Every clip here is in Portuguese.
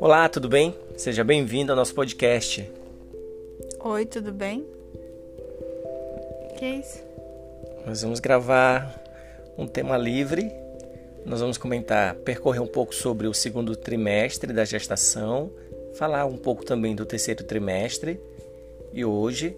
Olá, tudo bem? Seja bem-vindo ao nosso podcast. Oi, tudo bem? Que é isso? Nós vamos gravar um tema livre. Nós vamos comentar, percorrer um pouco sobre o segundo trimestre da gestação, falar um pouco também do terceiro trimestre. E hoje,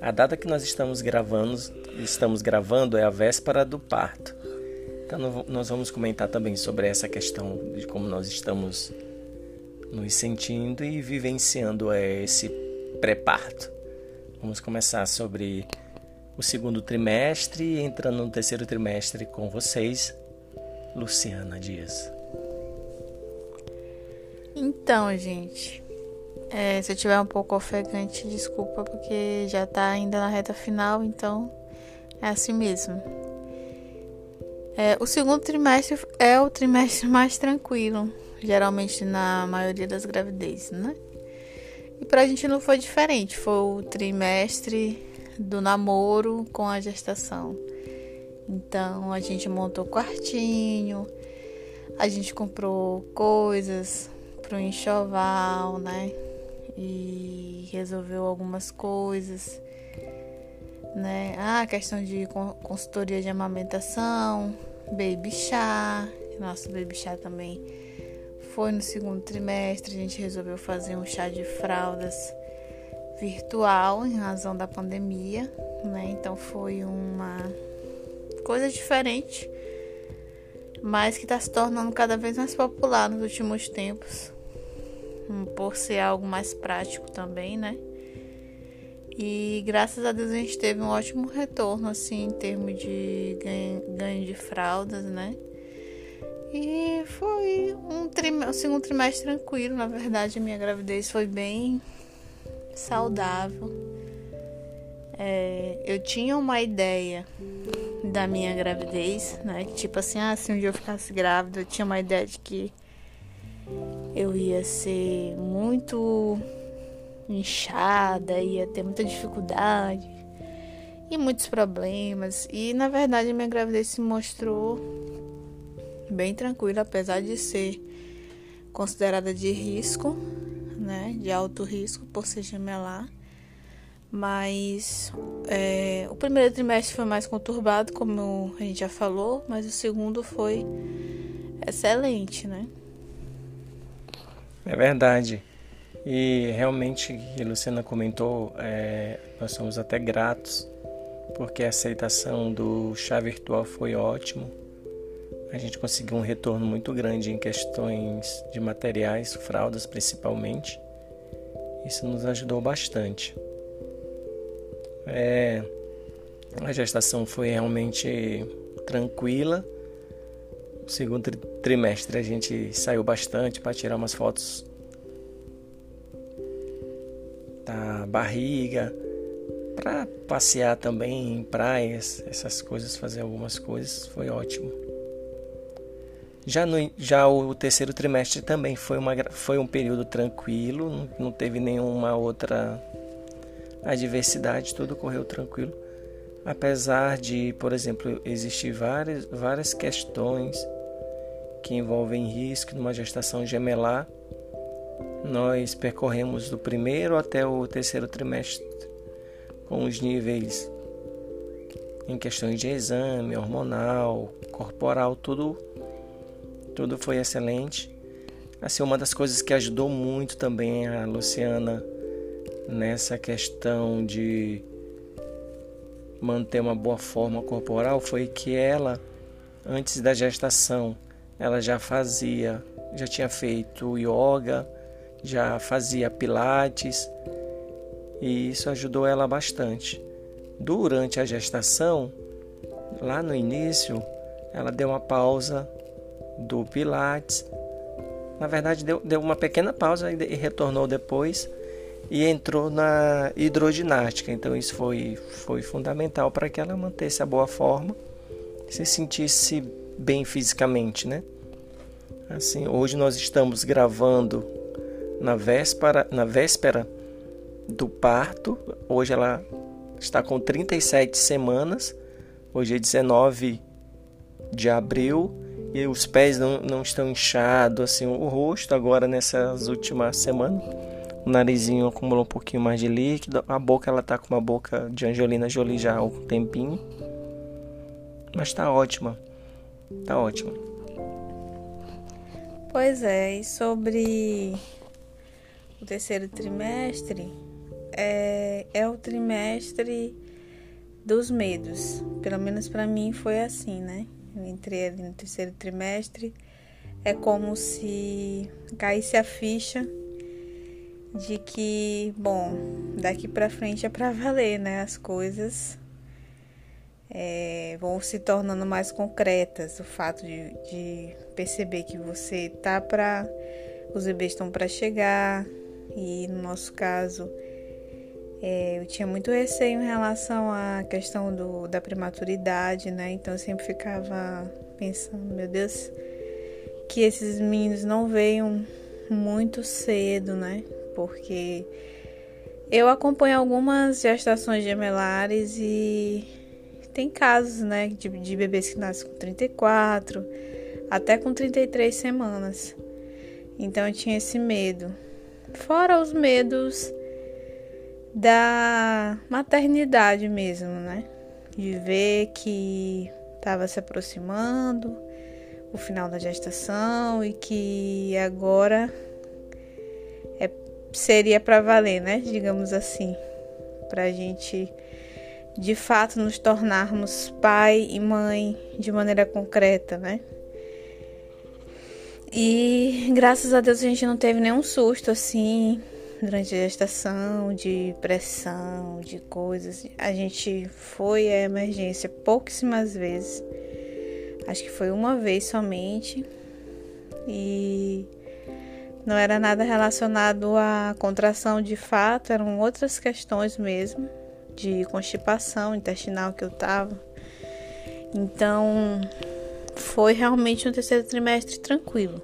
a data que nós estamos gravando, estamos gravando é a véspera do parto. Então nós vamos comentar também sobre essa questão de como nós estamos nos sentindo e vivenciando é, esse pré-parto. Vamos começar sobre o segundo trimestre, entrando no terceiro trimestre com vocês, Luciana Dias. Então, gente, é, se eu tiver um pouco ofegante, desculpa, porque já tá ainda na reta final, então é assim mesmo. É, o segundo trimestre é o trimestre mais tranquilo, geralmente na maioria das gravidezes, né? E pra gente não foi diferente, foi o trimestre do namoro com a gestação. Então a gente montou quartinho, a gente comprou coisas pro enxoval, né? E resolveu algumas coisas, né? Ah, questão de consultoria de amamentação, baby chá, nosso baby chá também foi no segundo trimestre, a gente resolveu fazer um chá de fraldas virtual em razão da pandemia, né? Então foi uma coisa diferente, mas que está se tornando cada vez mais popular nos últimos tempos, por ser algo mais prático também, né? E graças a Deus a gente teve um ótimo retorno, assim, em termos de ganho, de fraldas, né? E foi um, um segundo trimestre tranquilo, na verdade, a minha gravidez foi bem saudável. É, eu tinha uma ideia da minha gravidez, né? Tipo assim, ah, se um dia eu ficasse grávida, eu tinha uma ideia de que eu ia ser muito inchada, ia ter muita dificuldade e muitos problemas. E na verdade, minha gravidez se mostrou bem tranquila, apesar de ser considerada de risco, né, de alto risco por ser gemelar. Mas é, o primeiro trimestre foi mais conturbado, como a gente já falou, mas o segundo foi excelente, né? É verdade. E realmente, a Luciana comentou, é, nós somos até gratos, porque a aceitação do chá virtual foi ótimo a gente conseguiu um retorno muito grande em questões de materiais, fraldas principalmente. Isso nos ajudou bastante. É, a gestação foi realmente tranquila. No segundo trimestre a gente saiu bastante para tirar umas fotos da barriga, para passear também em praias, essas coisas, fazer algumas coisas, foi ótimo. Já, no, já o terceiro trimestre também foi, uma, foi um período tranquilo, não, não teve nenhuma outra adversidade, tudo correu tranquilo. Apesar de, por exemplo, existir várias, várias questões que envolvem risco numa gestação gemelar, nós percorremos do primeiro até o terceiro trimestre com os níveis em questões de exame, hormonal, corporal, tudo tudo foi excelente. Assim, uma das coisas que ajudou muito também a Luciana nessa questão de manter uma boa forma corporal foi que ela, antes da gestação, ela já fazia, já tinha feito yoga, já fazia pilates e isso ajudou ela bastante. Durante a gestação, lá no início, ela deu uma pausa do Pilates. Na verdade, deu, deu uma pequena pausa e retornou depois e entrou na hidroginástica. Então, isso foi, foi fundamental para que ela mantesse a boa forma e se sentisse bem fisicamente, né? Assim, hoje nós estamos gravando na véspera, na véspera do parto. Hoje ela está com 37 semanas. Hoje é 19 de abril e os pés não, não estão inchados, assim, o rosto agora nessas últimas semanas, o narizinho acumulou um pouquinho mais de líquido, a boca ela tá com uma boca de Angelina Jolie já há um tempinho, mas tá ótima, tá ótima. Pois é, e sobre o terceiro trimestre, é, é o trimestre dos medos, pelo menos para mim foi assim, né? Eu entrei ali no terceiro trimestre, é como se caísse a ficha de que, bom, daqui para frente é para valer, né? As coisas é, vão se tornando mais concretas. O fato de, de perceber que você tá para, os bebês estão para chegar e no nosso caso é, eu tinha muito receio em relação à questão do, da prematuridade, né? Então eu sempre ficava pensando, meu Deus, que esses meninos não venham muito cedo, né? Porque eu acompanho algumas gestações gemelares e tem casos, né, de, de bebês que nascem com 34, até com 33 semanas. Então eu tinha esse medo. Fora os medos da maternidade mesmo, né? De ver que estava se aproximando o final da gestação e que agora é, seria para valer, né? Digamos assim, para a gente de fato nos tornarmos pai e mãe de maneira concreta, né? E graças a Deus a gente não teve nenhum susto assim durante a gestação, de pressão, de coisas. A gente foi à emergência pouquíssimas vezes. Acho que foi uma vez somente. E não era nada relacionado à contração de fato, eram outras questões mesmo, de constipação intestinal que eu tava. Então, foi realmente um terceiro trimestre tranquilo.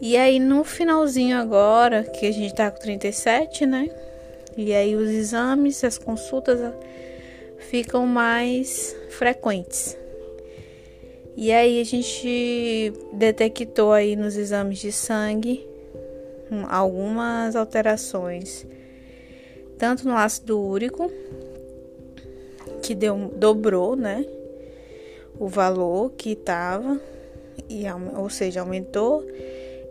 E aí no finalzinho agora, que a gente tá com 37, né? E aí os exames, as consultas ficam mais frequentes. E aí a gente detectou aí nos exames de sangue algumas alterações, tanto no ácido úrico, que deu, dobrou, né? O valor que estava, ou seja, aumentou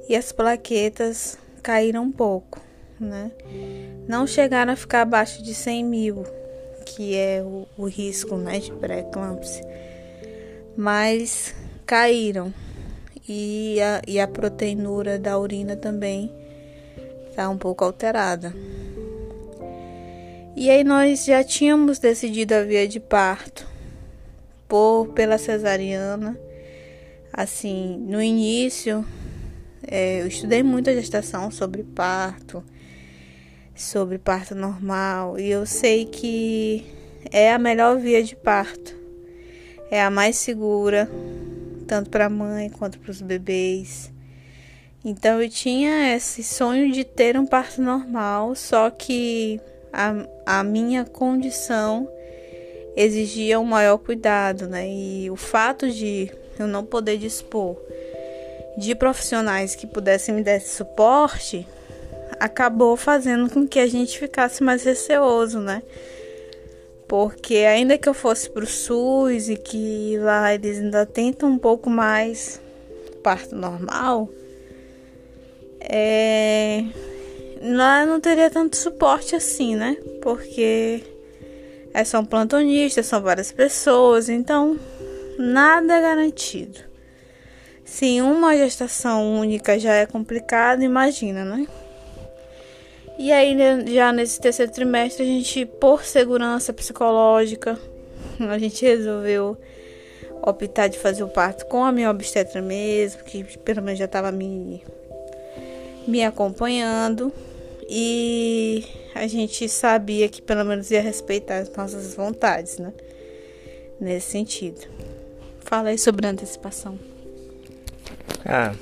e as plaquetas caíram um pouco, né? Não chegaram a ficar abaixo de 100 mil, que é o, o risco né, de pré-eclâmpsia, mas caíram. E a, e a proteinura da urina também está um pouco alterada. E aí nós já tínhamos decidido a via de parto por pela cesariana. Assim, no início é, eu estudei muito a gestação sobre parto, sobre parto normal, e eu sei que é a melhor via de parto, é a mais segura, tanto para a mãe quanto para os bebês. Então eu tinha esse sonho de ter um parto normal, só que a, a minha condição exigia um maior cuidado, né? E o fato de eu não poder dispor de profissionais que pudessem me dar esse suporte acabou fazendo com que a gente ficasse mais receoso, né? Porque ainda que eu fosse pro SUS e que lá eles ainda tentam um pouco mais parto normal, é... lá não teria tanto suporte assim, né? Porque é, são plantonistas, são várias pessoas, então nada é garantido. Se uma gestação única já é complicado, imagina, né? E aí, né, já nesse terceiro trimestre, a gente, por segurança psicológica, a gente resolveu optar de fazer o parto com a minha obstetra mesmo, que pelo menos já estava me, me acompanhando. E a gente sabia que pelo menos ia respeitar as nossas vontades, né? Nesse sentido. Fala aí sobre a antecipação. Ah,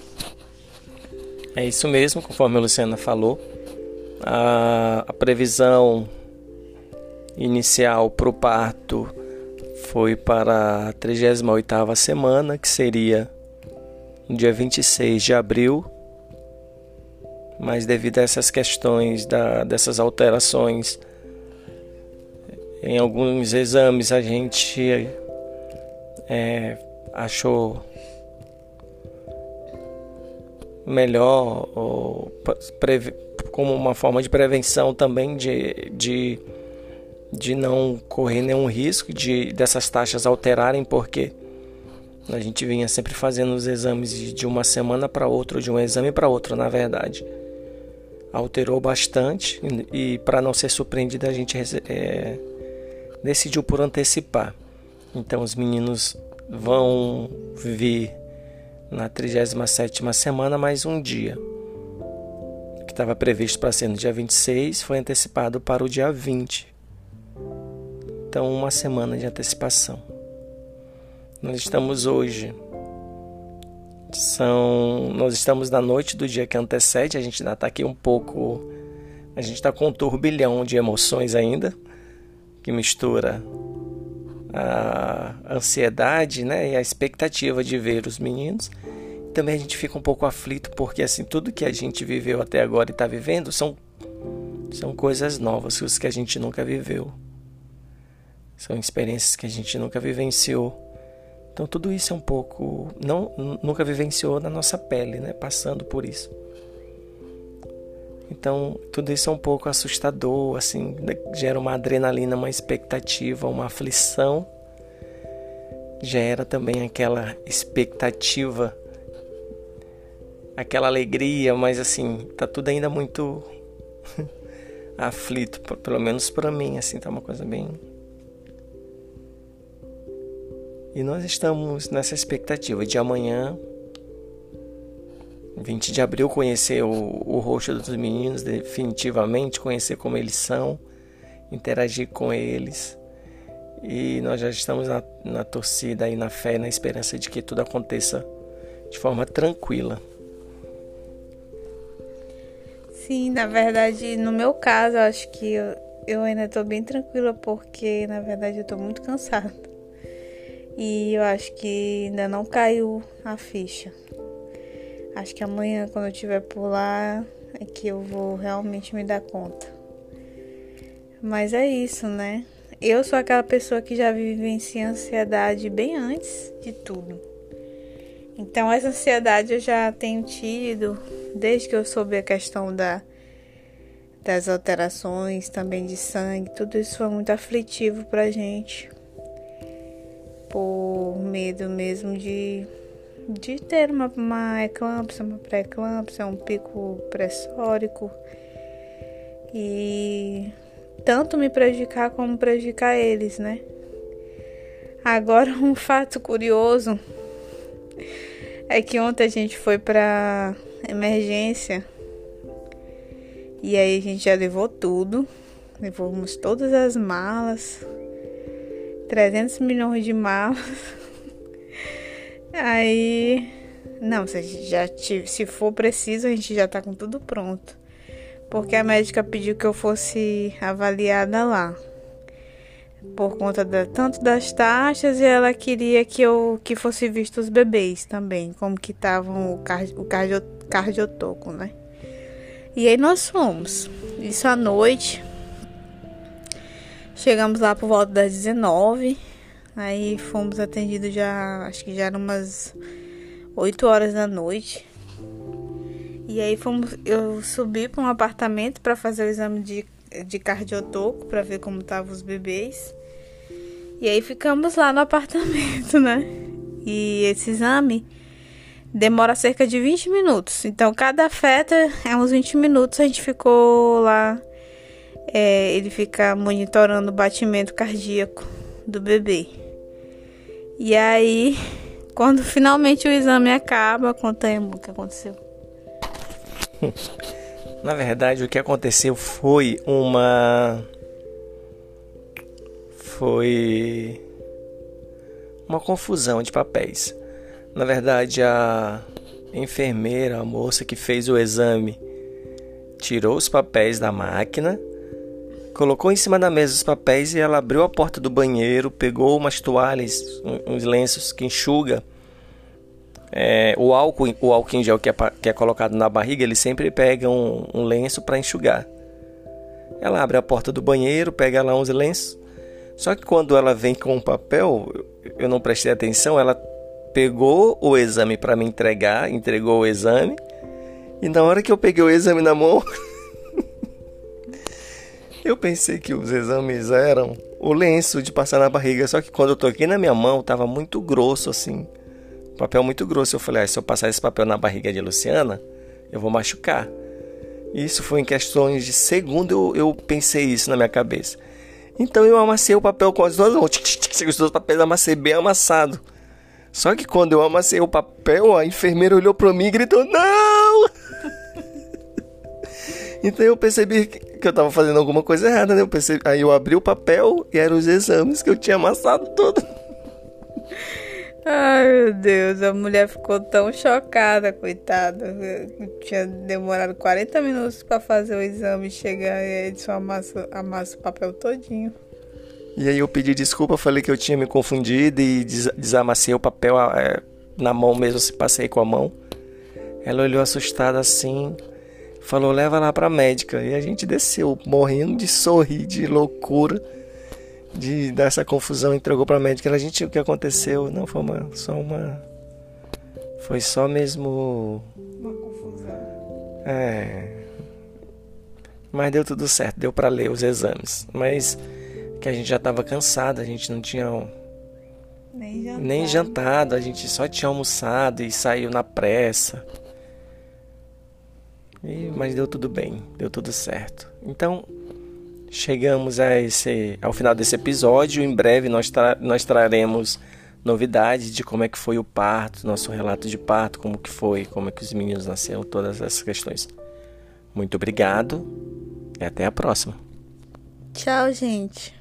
é isso mesmo, conforme a Luciana falou. A, a previsão inicial para o parto foi para a 38ª semana, que seria no dia 26 de abril. Mas devido a essas questões da, dessas alterações em alguns exames a gente é, achou melhor ou, como uma forma de prevenção também de, de, de não correr nenhum risco de dessas taxas alterarem, porque a gente vinha sempre fazendo os exames de uma semana para outra, de um exame para outro, na verdade. Alterou bastante e, para não ser surpreendido a gente é, decidiu por antecipar. Então os meninos vão vir na 37ª semana mais um dia. Que estava previsto para ser no dia 26 foi antecipado para o dia 20. Então uma semana de antecipação. Nós estamos hoje são nós estamos na noite do dia que antecede, a gente ainda está aqui um pouco a gente está com um turbilhão de emoções ainda, que mistura a ansiedade né, e a expectativa de ver os meninos. Também a gente fica um pouco aflito porque assim tudo que a gente viveu até agora e está vivendo são, são coisas novas, coisas que a gente nunca viveu. São experiências que a gente nunca vivenciou. Então tudo isso é um pouco não nunca vivenciou na nossa pele, né, passando por isso. Então, tudo isso é um pouco assustador, assim, gera uma adrenalina, uma expectativa, uma aflição. Gera também aquela expectativa, aquela alegria, mas assim, tá tudo ainda muito aflito, pelo menos para mim, assim, tá uma coisa bem E nós estamos nessa expectativa de amanhã 20 de abril, conhecer o, o rosto dos meninos, definitivamente, conhecer como eles são, interagir com eles. E nós já estamos na, na torcida e na fé, na esperança de que tudo aconteça de forma tranquila. Sim, na verdade, no meu caso, acho que eu, eu ainda estou bem tranquila porque, na verdade, eu estou muito cansada. E eu acho que ainda não caiu a ficha. Acho que amanhã, quando eu estiver por lá, é que eu vou realmente me dar conta. Mas é isso, né? Eu sou aquela pessoa que já vivencia ansiedade bem antes de tudo. Então, essa ansiedade eu já tenho tido desde que eu soube a questão da, das alterações também de sangue. Tudo isso foi muito aflitivo pra gente. Por medo mesmo de de ter uma, uma eclâmpsia, uma pré-eclâmpsia, um pico pressórico e tanto me prejudicar como prejudicar eles, né? Agora um fato curioso é que ontem a gente foi para emergência e aí a gente já levou tudo, levamos todas as malas, 300 milhões de malas. Aí, não, se já se for preciso, a gente já tá com tudo pronto. Porque a médica pediu que eu fosse avaliada lá. Por conta da, tanto das taxas e ela queria que eu que fosse visto os bebês também, como que estavam o, cardio, o cardio, cardiotoco, né? E aí nós fomos. Isso à noite. Chegamos lá por volta das 19 Aí fomos atendidos já, acho que já eram umas 8 horas da noite. E aí fomos, eu subi para um apartamento para fazer o exame de, de cardiotoco para ver como estavam os bebês. E aí ficamos lá no apartamento, né? E esse exame demora cerca de 20 minutos. Então cada feta é uns 20 minutos. A gente ficou lá. É, ele fica monitorando o batimento cardíaco do bebê. E aí, quando finalmente o exame acaba, conta aí o que aconteceu. Na verdade, o que aconteceu foi uma. Foi. Uma confusão de papéis. Na verdade, a enfermeira, a moça que fez o exame, tirou os papéis da máquina colocou em cima da mesa os papéis e ela abriu a porta do banheiro, pegou umas toalhas, uns lenços que enxuga. É, o álcool, o álcool em gel que é, que é colocado na barriga, ele sempre pega um, um lenço para enxugar. Ela abre a porta do banheiro, pega lá uns lenços. Só que quando ela vem com o papel, eu não prestei atenção, ela pegou o exame para me entregar, entregou o exame. E na hora que eu peguei o exame na mão, eu pensei que os exames eram o lenço de passar na barriga, só que quando eu toquei na minha mão, tava muito grosso assim. Papel muito grosso. Eu falei, ah, se eu passar esse papel na barriga de Luciana, eu vou machucar. Isso foi em questões de segundo eu, eu pensei isso na minha cabeça. Então eu amassei o papel com as duas mãos. Os dois papéis amassei bem amassado. Só que quando eu amassei o papel, a enfermeira olhou para mim e gritou: Não! Então eu percebi que eu tava fazendo alguma coisa errada, né? Eu percebi, aí eu abri o papel e eram os exames que eu tinha amassado todo. Ai meu Deus, a mulher ficou tão chocada, coitada. Tinha demorado 40 minutos para fazer o exame chegar e ele só amassa, amassa o papel todinho. E aí eu pedi desculpa, falei que eu tinha me confundido e des desamassei o papel é, na mão mesmo, se passei com a mão. Ela olhou assustada assim falou: leva lá pra médica. E a gente desceu, morrendo de sorrir, de loucura, de dessa confusão. Entregou pra médica. A gente, o que aconteceu? Não, foi uma, só uma. Foi só mesmo. Uma confusão. É. Mas deu tudo certo, deu para ler os exames. Mas que a gente já tava cansado, a gente não tinha nem jantado. nem jantado, a gente só tinha almoçado e saiu na pressa. E, mas deu tudo bem, deu tudo certo. Então, chegamos a esse, ao final desse episódio. Em breve nós, tra nós traremos novidades de como é que foi o parto, nosso relato de parto, como que foi, como é que os meninos nasceram, todas essas questões. Muito obrigado e até a próxima. Tchau, gente.